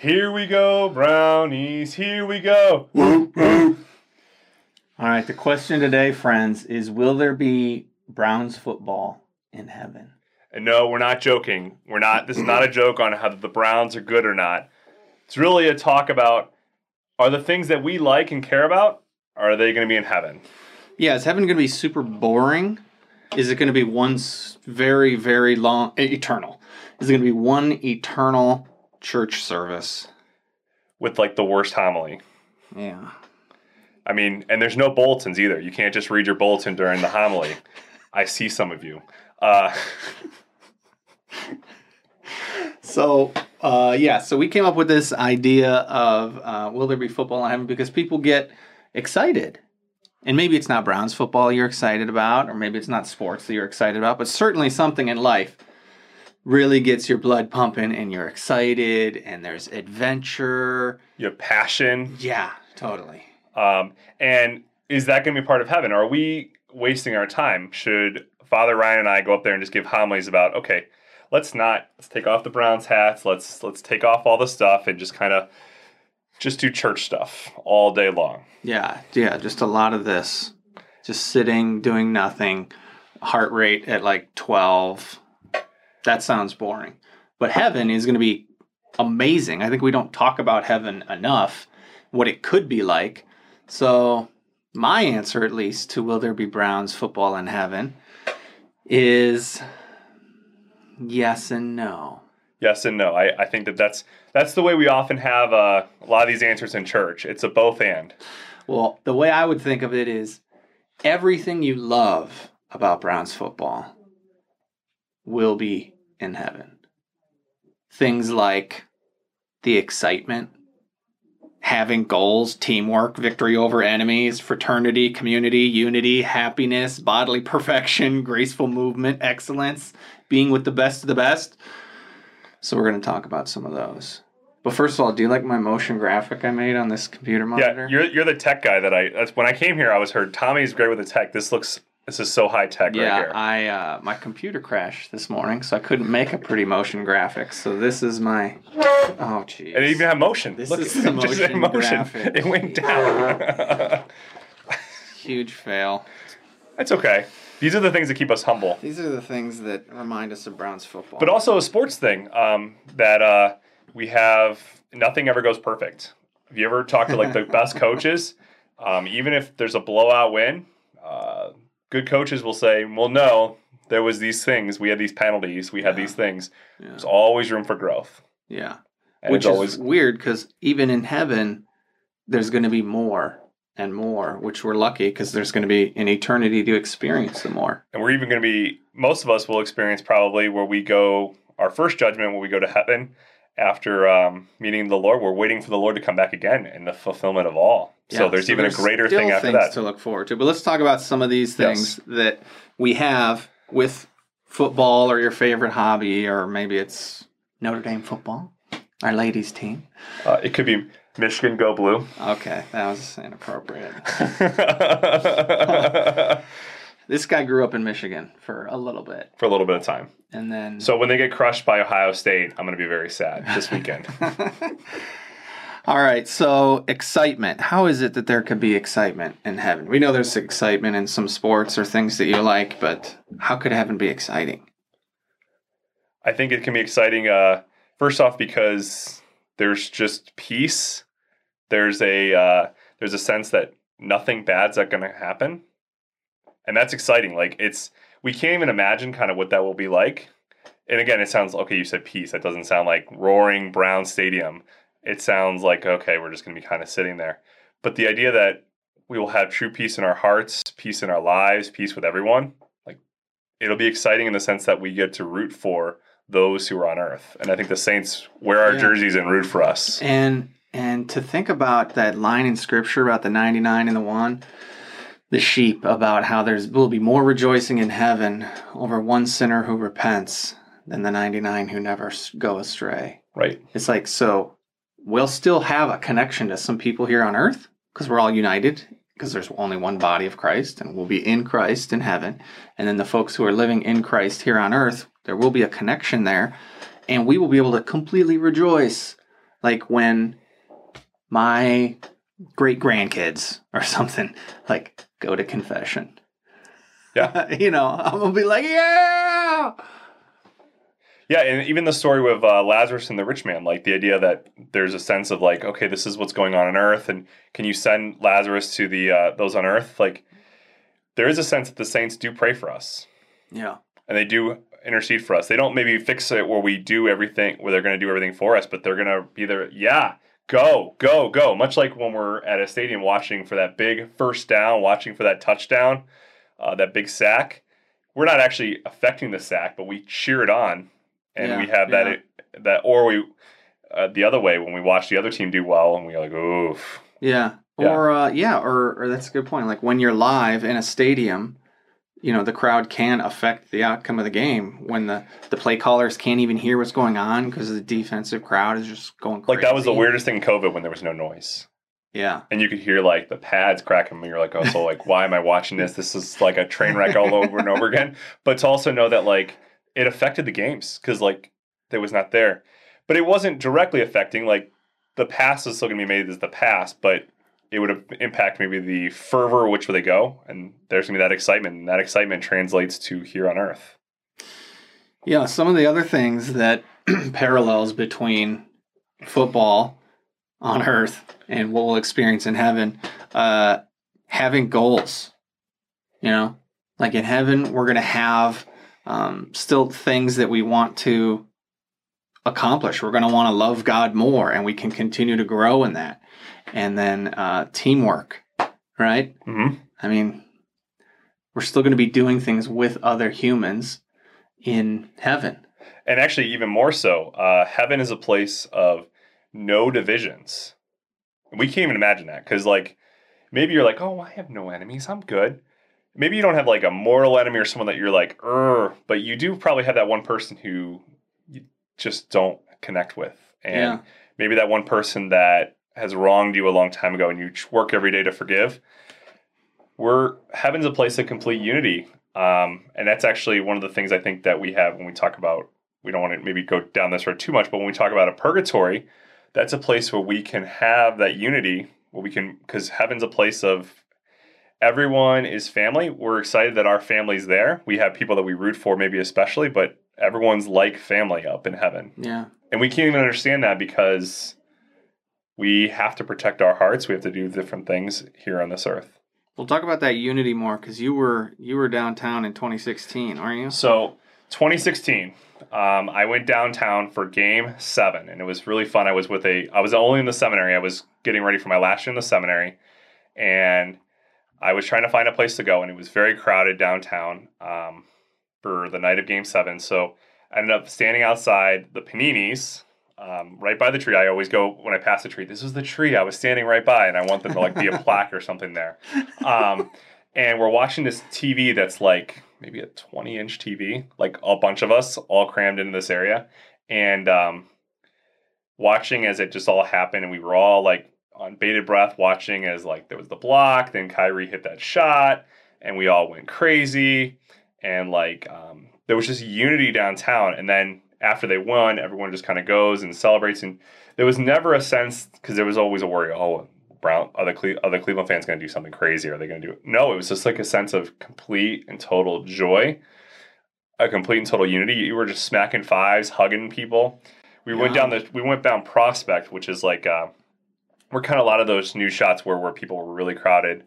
Here we go, brownies. Here we go. All right, the question today, friends, is will there be Browns football in heaven? And no, we're not joking. We're not. This is not a joke on how the Browns are good or not. It's really a talk about are the things that we like and care about are they going to be in heaven? Yeah, is heaven going to be super boring? Is it going to be one very, very long, eternal? Is it going to be one eternal church service? With like the worst homily. Yeah. I mean, and there's no bulletins either. You can't just read your bulletin during the homily. I see some of you. Uh, So, uh, yeah, so we came up with this idea of uh, will there be football in heaven because people get excited. And maybe it's not Browns football you're excited about, or maybe it's not sports that you're excited about, but certainly something in life really gets your blood pumping and you're excited and there's adventure. Your passion. Yeah, totally. Um, and is that going to be part of heaven? Are we wasting our time? Should Father Ryan and I go up there and just give homilies about, okay, let's not let's take off the Browns hats, let's let's take off all the stuff and just kind of just do church stuff all day long. Yeah, yeah, just a lot of this. Just sitting, doing nothing, heart rate at like 12. That sounds boring. But heaven is going to be amazing. I think we don't talk about heaven enough, what it could be like. So, my answer, at least, to will there be Browns football in heaven is yes and no. Yes and no. I, I think that that's that's the way we often have uh, a lot of these answers in church. It's a both and. Well, the way I would think of it is everything you love about Browns football will be in heaven. Things like the excitement, having goals, teamwork, victory over enemies, fraternity, community, unity, happiness, bodily perfection, graceful movement, excellence, being with the best of the best. So we're going to talk about some of those. But first of all, do you like my motion graphic I made on this computer monitor? Yeah, you're you're the tech guy that I. That's when I came here. I was heard Tommy's great with the tech. This looks this is so high tech Yeah, right here. I uh, my computer crashed this morning, so I couldn't make a pretty motion graphic. So this is my oh jeez. and it even have motion. This Look, is it the just motion graphic. It went down. huge fail. That's okay. These are the things that keep us humble. These are the things that remind us of Browns football. But also a sports thing um, that uh, we have. Nothing ever goes perfect. Have you ever talked to like the best coaches? Um, even if there's a blowout win, uh, good coaches will say, "Well, no, there was these things. We had these penalties. We had Yeah. these things. yeah, There's always room for growth." yeah. And which it's is always weird because even in heaven, there's going to be more and more, which we're lucky because there's going to be an eternity to experience the more. and we're even going to be most of us will experience probably where we go our first judgment when we go to heaven after um, meeting the Lord. We're waiting for the Lord to come back again and the fulfillment of all. so Yeah, there's even a greater thing after that. to look forward to. But let's talk about some of these things that we have with football or your favorite hobby, or maybe it's Notre Dame football, our ladies team. Uh, it could be Michigan go blue. Okay, that was inappropriate. This guy grew up in Michigan for a little bit, For a little bit of time. and then So when they get crushed by Ohio State, I'm going to be very sad this weekend. All right, so excitement. How is it that there could be excitement in heaven? We know there's excitement in some sports or things that you like, but how could heaven be exciting? I think it can be exciting. Uh, first off, because there's just peace. There's a uh, there's a sense that nothing bad's not going to happen, and that's exciting. Like it's we can't even imagine kind of what that will be like. And again, it sounds okay. You said peace. That doesn't sound like roaring Brown Stadium. It sounds like okay, we're just going to be kind of sitting there. But the idea that we will have true peace in our hearts, peace in our lives, peace with everyone, like it'll be exciting in the sense that we get to root for those who are on earth. And I think the Saints wear our Yeah. jerseys and root for us. And and to think about that line in scripture about the 99 and the 1, the sheep about how there's will be more rejoicing in heaven over one sinner who repents than the 99 who never go astray. Right. It's like so we'll still have a connection to some people here on earth because we're all united because there's only one body of Christ and we'll be in Christ in heaven. And then the folks who are living in Christ here on earth, there will be a connection there and we will be able to completely rejoice like when my great grandkids or something like go to confession. Yeah. you know, I'm gonna be like, yeah. Yeah, and even the story with uh, Lazarus and the rich man, like the idea that there's a sense of like, okay, this is what's going on on Earth, and can you send Lazarus to the uh, those on Earth? Like, there is a sense that the saints do pray for us, Yeah. and they do intercede for us. They don't maybe fix it where we do everything, where they're going to do everything for us, but they're going to be there. Yeah, go, go, go. Much like when we're at a stadium watching for that big first down, watching for that touchdown, uh, that big sack. We're not actually affecting the sack, but we cheer it on, and Yeah, we have that yeah. that, or we uh, the other way when we watch the other team do well, and we're like, oof. Yeah. Yeah. Or uh, yeah, or or that's a good point. Like when you're live in a stadium, you know, the crowd can affect the outcome of the game when the the play callers can't even hear what's going on because the defensive crowd is just going crazy. Like that was the weirdest thing in COVID when there was no noise. Yeah. and you could hear like the pads cracking and you're like oh so like why am i watching this this is like a train wreck all over and over again but to also know that like it affected the games because like it was not there but it wasn't directly affecting like the pass is still going to be made as the pass but it would impact maybe the fervor which way they go and there's to be that excitement and that excitement translates to here on earth Yeah, some of the other things that parallels between football on earth and what we'll experience in heaven, uh, having goals. You know, like in heaven, we're to have um, still things that we want to accomplish. We're going to want to love God more, and we can continue to grow in that. And then uh, teamwork, right? mm-hmm. I mean, we're still going to be doing things with other humans in heaven. And actually, even more so, uh, heaven is a place of no divisions. We can't even imagine that because, like, maybe you're like, oh, I have no enemies. I'm good. Maybe you don't have like a mortal enemy or someone that you're like, er, but you do probably have that one person who you just don't connect with. And Yeah. maybe that one person that has wronged you a long time ago and you work every day to forgive. We're heaven's a place of complete unity. Um, and that's actually one of the things I think that we have when we talk about we don't want to maybe go down this road too much, but when we talk about a purgatory, that's a place where we can have that unity, where we can, because heaven's a place of everyone is family. We're excited that our family's there. We have people that we root for, maybe especially, but everyone's like family up in heaven. Yeah. And we can't even understand that because we have to protect our hearts. We have to do different things here on this earth. We'll talk about that unity more because you were you were downtown in 2016, aren't you? So 2016, um, I went downtown for Game Seven, and it was really fun. I was with a, I was only in the seminary. I was getting ready for my last year in the seminary, and I was trying to find a place to go, and it was very crowded downtown um, for the night of Game Seven. So I ended up standing outside the Paninis. Um, right by the tree. I always go when I pass the tree. This is the tree I was standing right by, and I want them to like be a plaque or something there. Um, and we're watching this TV that's like maybe a 20 inch TV, like a bunch of us all crammed into this area, and um, watching as it just all happened, and we were all like on bated breath watching as like there was the block, then Kyrie hit that shot, and we all went crazy, and like um, there was just unity downtown, and then after they won, everyone just kind of goes and celebrates, and there was never a sense because there was always a worry, oh. Brown, are the Cle- are the Cleveland fans going to do something crazy? Are they going to do it? No, it was just like a sense of complete and total joy, a complete and total unity. You were just smacking fives, hugging people. We went down the we went down Prospect, which is like uh, we're kind of a lot of those new shots where where people were really crowded,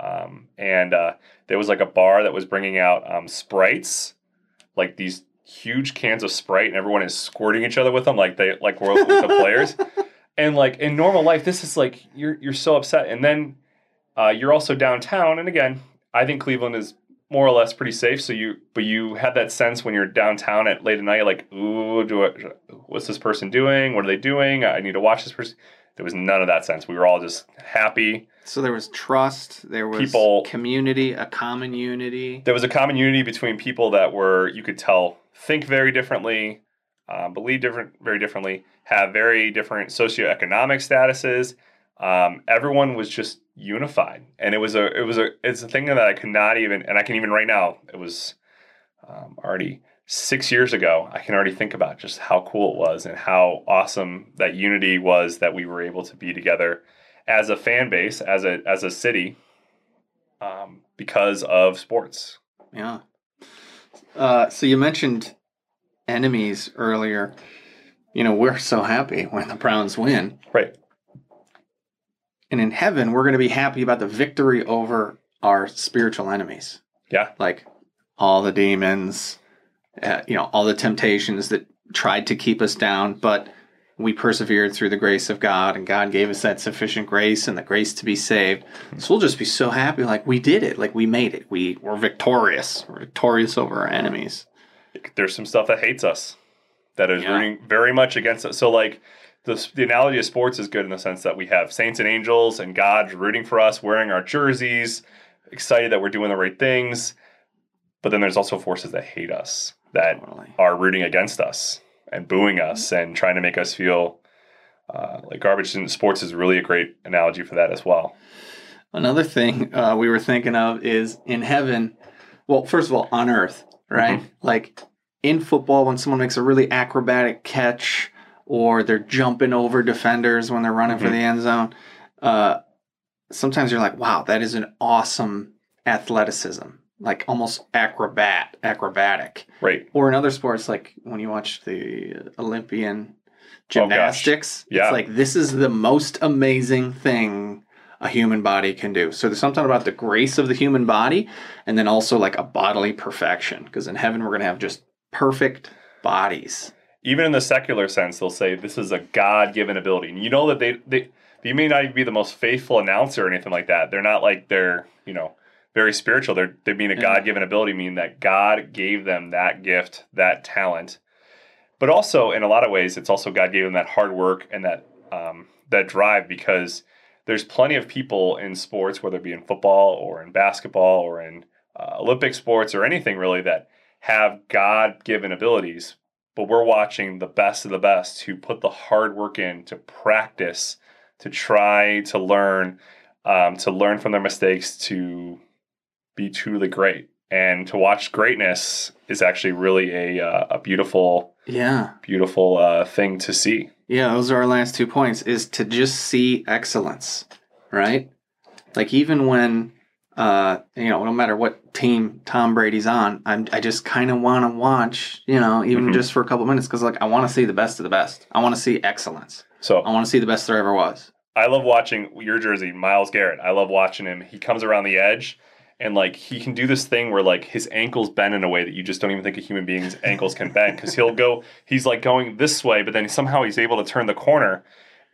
um, and uh, there was like a bar that was bringing out um, sprites, like these huge cans of Sprite, and everyone is squirting each other with them, like they like we're with the players. And like in normal life, this is like you're you're so upset, and then uh, you're also downtown. And again, I think Cleveland is more or less pretty safe. So you, but you have that sense when you're downtown at late at night, like, ooh, do I, what's this person doing? What are they doing? I need to watch this person. There was none of that sense. We were all just happy. So there was trust, there was People- community, a common unity. There was a common unity between people that were you could tell think very differently, uh, believe different very differently, have very different socioeconomic statuses. Um, everyone was just unified, and it was a it was a it's a thing that I could not even and I can even right now it was um, already six years ago, I can already think about just how cool it was and how awesome that unity was that we were able to be together as a fan base, as a as a city, um, because of sports. Yeah. Uh, so you mentioned enemies earlier. You know, we're so happy when the Browns win. Right. And in heaven, we're going to be happy about the victory over our spiritual enemies. Yeah. Like all the demons, uh, you know, all the temptations that tried to keep us down, but we persevered through the grace of God, and God gave us that sufficient grace and the grace to be saved. So we'll just be so happy, like we did it, like we made it. We were victorious. We're victorious over our enemies. There's some stuff that hates us, that is Yeah. rooting very much against us. So like. The, the analogy of sports is good in the sense that we have saints and angels and God rooting for us, wearing our jerseys, excited that we're doing the right things. But then there's also forces that hate us, that Totally. are rooting against us and booing us and trying to make us feel uh, like garbage. And sports is really a great analogy for that as well. Another thing uh, we were thinking of is in heaven. Well, first of all, on earth, right? Mm-hmm. Like in football, when someone makes a really acrobatic catch or they're jumping over defenders when they're running for Mhm. the end zone, uh, sometimes you're like, wow, that is an awesome athleticism, like almost acrobat, acrobatic. Right. Or in other sports, like when you watch the Olympian Oh, gymnastics, Yeah. it's like this is the most amazing thing a human body can do. So there's something about the grace of the human body, and then also like a bodily perfection. Because in heaven, we're going to have just perfect bodies. Even in the secular sense, they'll say this is a God given ability. And you know that they, they, they may not even be the most faithful announcer or anything like that. They're not like they're, you know, very spiritual. They're, they mean a Yeah. God given ability, mean that God gave them that gift, that talent. But also, in a lot of ways, it's also God gave them that hard work and that um, that drive because there's plenty of people in sports, whether it be in football or in basketball or in uh, Olympic sports or anything really, that have God given abilities. But we're watching the best of the best who put the hard work in to practice, to try to learn, um, to learn from their mistakes, to be truly great. And to watch greatness is actually really a, uh, a beautiful, Yeah. beautiful uh, thing to see. Yeah, those are our last two points is to just see excellence, right? Like even when uh you know, no matter what team Tom Brady's on, I'm I just kind of want to watch, you know, even Mhm. just for a couple minutes cuz like I want to see the best of the best. I want to see excellence. So I want to see the best there ever was. I love watching your jersey, Myles Garrett. I love watching him. He comes around the edge and like he can do this thing where like his ankles bend in a way that you just don't even think a human being's ankles can bend because he'll go he's like going this way but then somehow he's able to turn the corner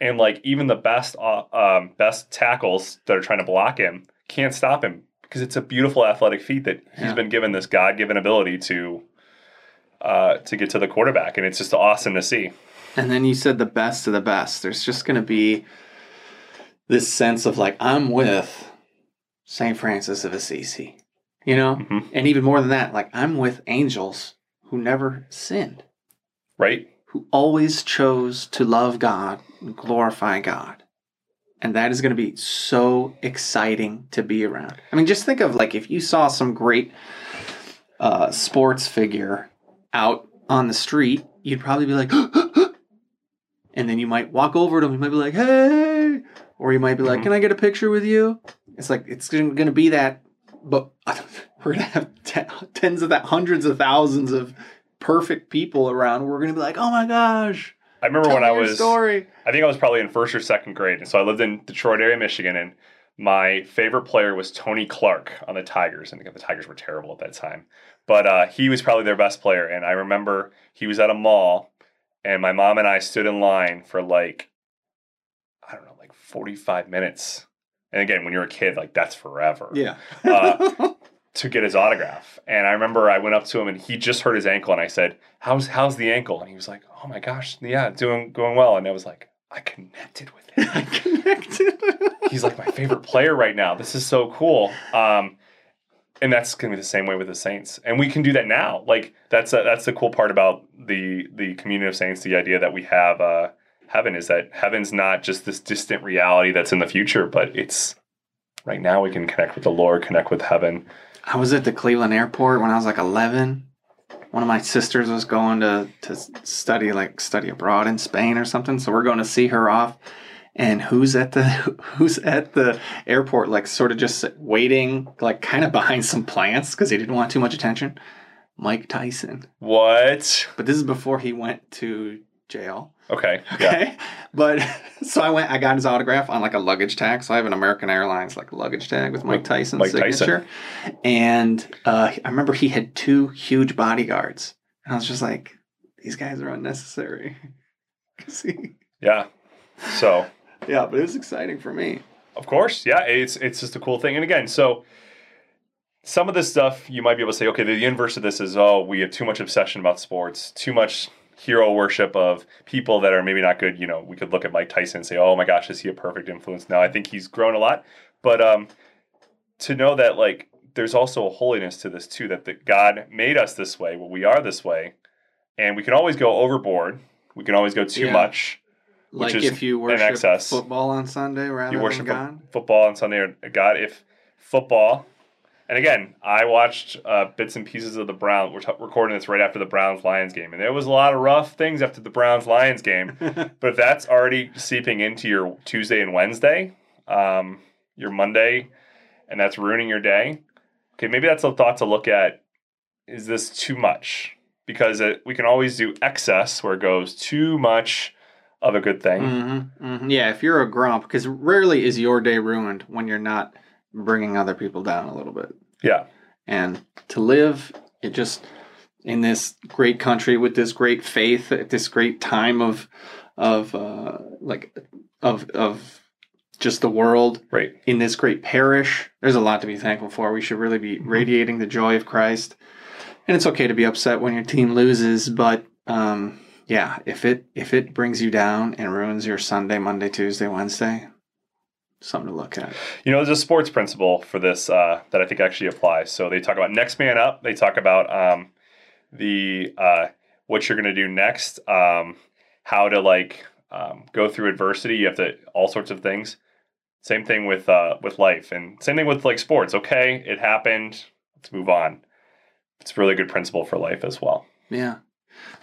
and like even the best uh, um, best tackles that are trying to block him can't stop him because it's a beautiful athletic feat that he's Yeah. been given this god-given ability to uh, to get to the quarterback and it's just awesome to see And then you said the best of the best. There's just going to be this sense of like I'm with St. Francis of Assisi. You know? Mhm. And even more than that, like I'm with angels who never sinned. right who always chose to love God and glorify God. And that is going to be so exciting to be around. I mean, just think of like if you saw some great uh, sports figure out on the street, you'd probably be like, and then you might walk over to him. You might be like, hey, or you might be like, Mhm. can I get a picture with you? It's like, it's going to be that, but we're going to have ten, tens of that, hundreds of thousands of perfect people around. We're going to be like, oh my gosh. i remember when i was story. I think I was probably in first or second grade. And so I lived in Detroit area, Michigan, and my favorite player was Tony Clark on the Tigers. And the Tigers were terrible at that time. But uh, he was probably their best player. And I remember he was at a mall, and my mom and I stood in line for like, I don't know, like 45 minutes. And again, when you're a kid, like that's forever Yeah. Uh, to get his autograph. And I remember I went up to him and he just hurt his ankle and I said, "How's how's the ankle?" And he was like, "Oh my gosh, yeah, doing going well." And I was like, "I connected with him." I connected. He's like my favorite player right now. This is so cool. Um, and that's gonna be the same way with the Saints, and we can do that now. Like that's a, that's the cool part about the the communion of saints. The idea that we have uh, heaven is that heaven's not just this distant reality that's in the future, but it's right now. We can connect with the Lord, connect with heaven. I was at the Cleveland airport when I was like 11, one of my sisters was going to to study like study abroad in Spain or something. So we're going to see her off. And who's at the who's at the airport like sort of just waiting like kind of behind some plants because he didn't want too much attention. Mike Tyson. What? But this is before he went to jail. Okay. Yeah. Okay. But so I went, I got his autograph on like a luggage tag. So I have an American Airlines like luggage tag with Mike Tyson's Mike Tyson. signature. And uh, I remember he had two huge bodyguards. And I was just like, these guys are unnecessary. he- Yeah. So yeah, but it was exciting for me. Of course, yeah, it's it's just a cool thing. And again, so some of this stuff you might be able to say, okay, the inverse of this is, oh, we have too much obsession about sports, too much hero worship of people that are maybe not good. You know, we could look at Mike Tyson and say, oh my gosh, is he a perfect influence? Now I think he's grown a lot, but um, to know that like there's also a holiness to this too, that the, God made us this way, well, we are this way, and we can always go overboard. We can always go too Yeah. much. Like is if you in worship excess. football on Sunday rather you worship than fo- God. football on Sunday or God. If football, and again, I watched uh, bits and pieces of the Browns. We're t- recording this right after the Browns Lions game, and there was a lot of rough things after the Browns Lions game. but if that's already seeping into your Tuesday and Wednesday, um, your Monday, and that's ruining your day, okay, maybe that's a thought to look at. Is this too much? Because it, we can always do excess, where it goes too much of a good thing. hmm hmm Yeah, if you're a grump, because rarely is your day ruined when you're not bringing other people down a little bit. Yeah, And to live it just in this great country with this great faith at this great time of of uh, like of of just the world right. in this great parish. There's a lot to be thankful for. We should really be radiating the joy of Christ. And it's okay to be upset when your team loses, but um, yeah, if it if it brings you down and ruins your Sunday, Monday, Tuesday, Wednesday, something to look at. You know, there's a sports principle for this uh, that I think actually applies. So they talk about next man up. They talk about um, the uh, what you're going to do next, um, how to like um, go through adversity. You have to all sorts of things. Same thing with uh, with life, and same thing with like sports. Okay, it happened. Let's move on. It's a really good principle for life as well. Yeah.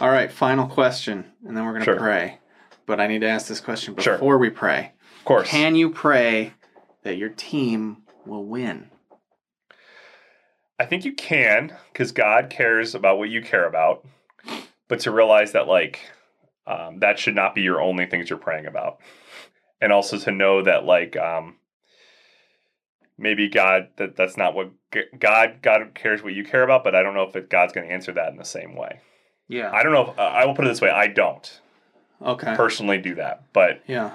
All right, final question, and then we're going to Sure. pray. But I need to ask this question Sure. before we pray. Of course, Can you pray that your team will win? I think you can because God cares about what you care about, but to realize that like um, that should not be your only things you're praying about, and also to know that like um, maybe God that that's not what God God cares what you care about, but I don't know if it, God's going to answer that in the same way. Yeah. I don't know. If, uh, I will put it this way: I don't Okay. personally do that, but Yeah.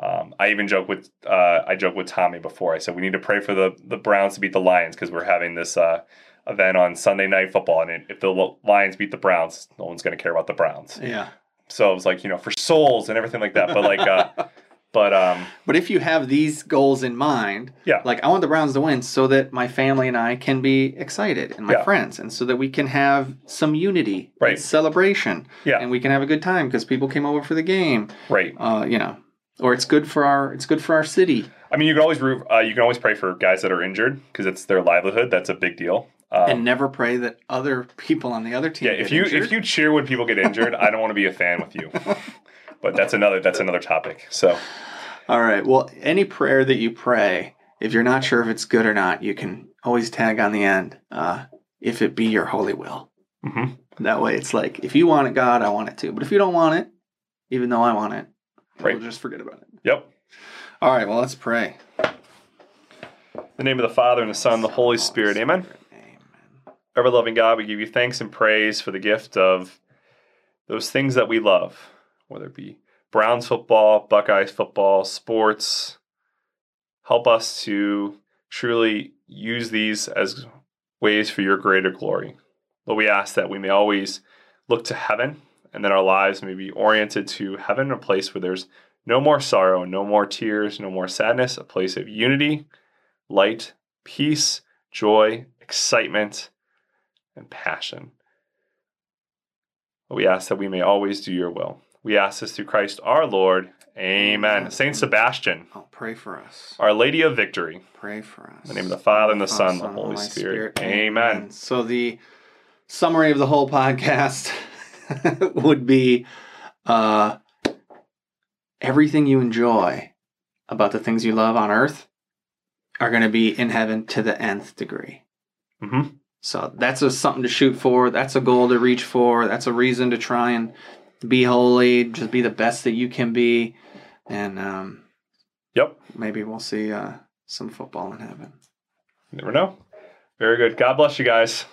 Um, I even joke with uh, I joke with Tommy before. I said we need to pray for the the Browns to beat the Lions because we're having this uh, event on Sunday Night Football, and if the Lions beat the Browns, no one's going to care about the Browns. Yeah. So it was like you know for souls and everything like that. But like, uh, but um, But if you have these goals in mind, Yeah. like I want the Browns to win so that my family and I can be excited and my Yeah. friends and so that we can have some unity, and Right. celebration, Yeah. and we can have a good time because people came over for the game. right. Uh, you know, or it's good for our it's good for our city. I mean, you can always uh, you can always pray for guys that are injured because it's their livelihood. That's a big deal. Um, and never pray that other people on the other team. yeah, get if you injured. if you cheer when people get injured, I don't want to be a fan with you. But that's another that's another topic. So All right. Well, any prayer that you pray, if you're not sure if it's good or not, you can always tag on the end, uh, if it be your holy will. mhm. That way, it's like if you want it, God, I want it too. But if you don't want it, even though I want it, Right. we'll just forget about it. yep. All right. Well, let's pray. In the name of the Father and the Son and the Holy Spirit. Amen. Amen. Ever loving God, we give you thanks and praise for the gift of those things that we love, whether it be Browns football, Buckeyes football, sports. Help us to truly use these as ways for your greater glory. But we ask that we may always look to heaven and that our lives may be oriented to heaven, a place where there's no more sorrow, no more tears, no more sadness, a place of unity, light, peace, joy, excitement, and passion. We ask that we may always do your will. We ask this through Christ our Lord. Amen. Saint Sebastian, Oh, pray for us. Our Lady of Victory. Pray for us. In the name of the Father, and the Son, and the Son, Holy Spirit. Amen. So the summary of the whole podcast would be uh, everything you enjoy about the things you love on earth are going to be in heaven to the nth degree. hmm So that's a, something to shoot for. That's a goal to reach for. That's a reason to try and be holy. Just be the best that you can be. And um, Yep. maybe we'll see uh, some football in heaven. You never know. Very good. God bless you guys.